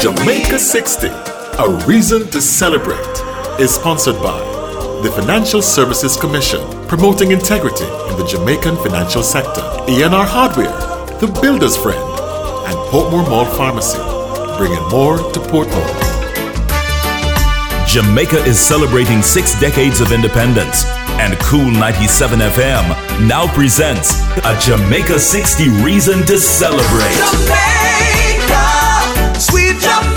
Jamaica 60, a reason to celebrate, is sponsored by the Financial Services Commission, promoting integrity in the Jamaican financial sector, ENR Hardware, the Builder's Friend, and Portmore Mall Pharmacy, bringing more to Portmore. Jamaica is celebrating six decades of independence, and Kool 97 FM now presents a Jamaica 60 reason to celebrate. Sweet Jamaica,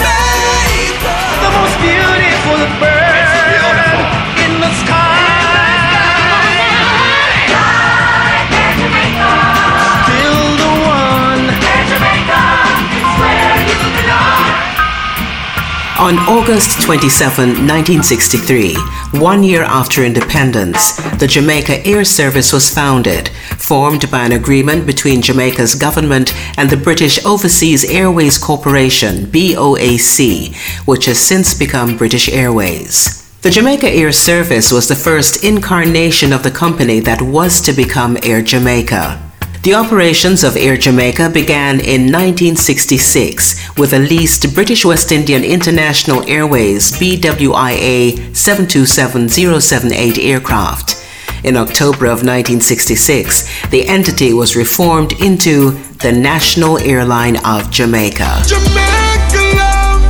On August 27, 1963, one year after independence, the Jamaica Air Service was founded, formed by an agreement between Jamaica's government and the British Overseas Airways Corporation, BOAC, which has since become British Airways. The Jamaica Air Service was the first incarnation of the company that was to become Air Jamaica. The operations of Air Jamaica began in 1966 with a leased British West Indian International Airways BWIA 727078 aircraft. In October of 1966, the entity was reformed into the National Airline of Jamaica. Jamaica love,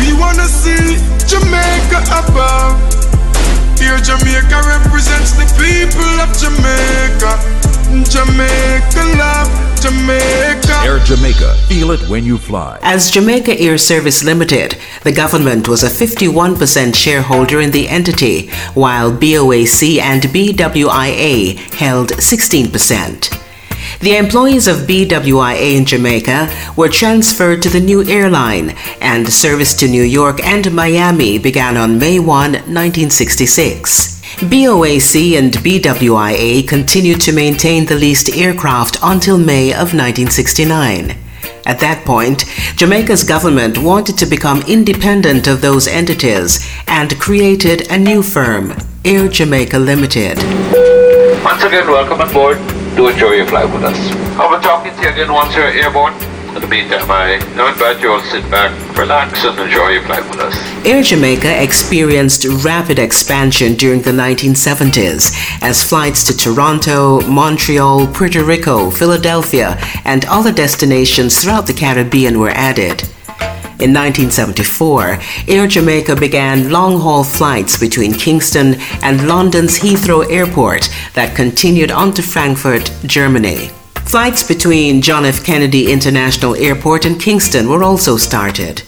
we wanna see Jamaica above. Jamaica represents the people of Jamaica. Jamaica. Feel it when you fly. As Jamaica Air Service Limited, the government was a 51% shareholder in the entity, while BOAC and BWIA held 16%. The employees of BWIA in Jamaica were transferred to the new airline, and service to New York and Miami began on May 1, 1966. BOAC and BWIA continued to maintain the leased aircraft until May of 1969. At that point, Jamaica's government wanted to become independent of those entities and created a new firm, Air Jamaica Limited. Once again, welcome aboard. board. Do enjoy your flight with us. I'll be talking to you again once you're airborne. In the meantime, I invite you all to sit back, relax, and enjoy your flight with us. Air Jamaica experienced rapid expansion during the 1970s as flights to Toronto, Montreal, Puerto Rico, Philadelphia, and other destinations throughout the Caribbean were added. In 1974, Air Jamaica began long haul flights between Kingston and London's Heathrow Airport that continued on to Frankfurt, Germany. Flights between John F. Kennedy International Airport and Kingston were also started.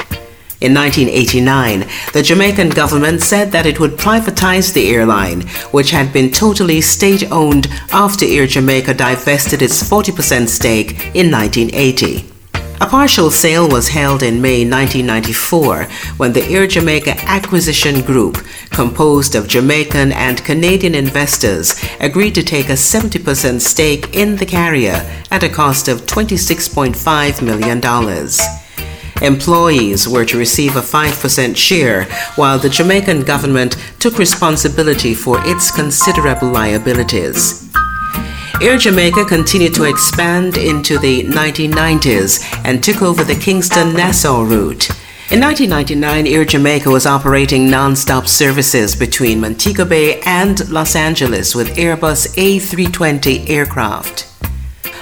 In 1989, the Jamaican government said that it would privatize the airline, which had been totally state owned after Air Jamaica divested its 40% stake in 1980. A partial sale was held in May 1994 when the Air Jamaica Acquisition Group, composed of Jamaican and Canadian investors, agreed to take a 70% stake in the carrier at a cost of $26.5 million. Employees were to receive a 5% share, while the Jamaican government took responsibility for its considerable liabilities. Air Jamaica continued to expand into the 1990s and took over the Kingston Nassau route. In 1999, Air Jamaica was operating non stop services between Montego Bay and Los Angeles with Airbus A320 aircraft.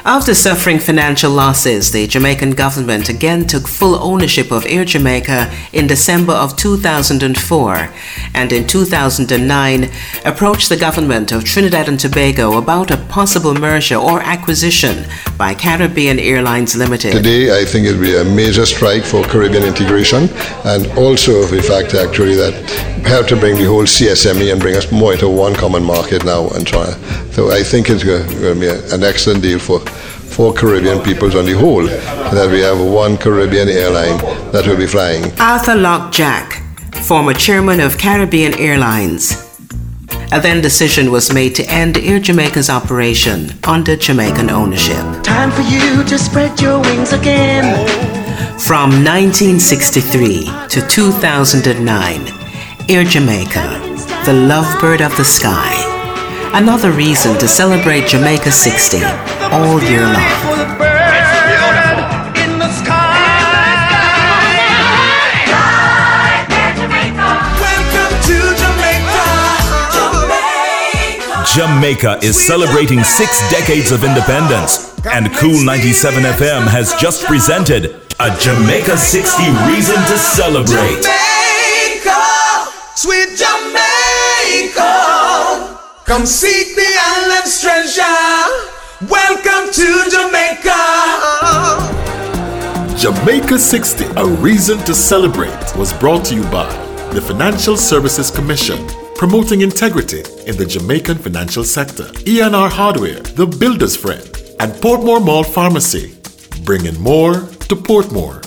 After suffering financial losses, the Jamaican government again took full ownership of Air Jamaica in December of 2004 and in 2009 approached the government of Trinidad and Tobago about a possible merger or acquisition by Caribbean Airlines Limited. Today, I think it will be a major strike for Caribbean integration and also the fact actually that we have to bring the whole CSME and bring us more into one common market now and try. So I think it's going to be an excellent deal for for Caribbean peoples on the whole, that we have one Caribbean airline that will be flying. Arthur Lok Jack, former chairman of Caribbean Airlines. A then decision was made to end Air Jamaica's operation under Jamaican ownership. Time for you to spread your wings again. From 1963 to 2009, Air Jamaica, the lovebird of the sky. Another reason to celebrate Jamaica 60 all year long. Jamaica is celebrating six decades of independence, and Kool 97 FM has just presented a Jamaica 60 reason to celebrate. Jamaica, sweet Jamaica come seek the island's treasure. Welcome to Jamaica. Jamaica 60, a reason to celebrate, was brought to you by the Financial Services Commission, promoting integrity in the Jamaican financial sector, ENR Hardware, the builder's friend, and Portmore Mall Pharmacy, bringing more to Portmore.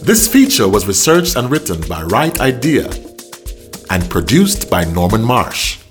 This feature was researched and written by Right Idea and produced by Norman Marsh.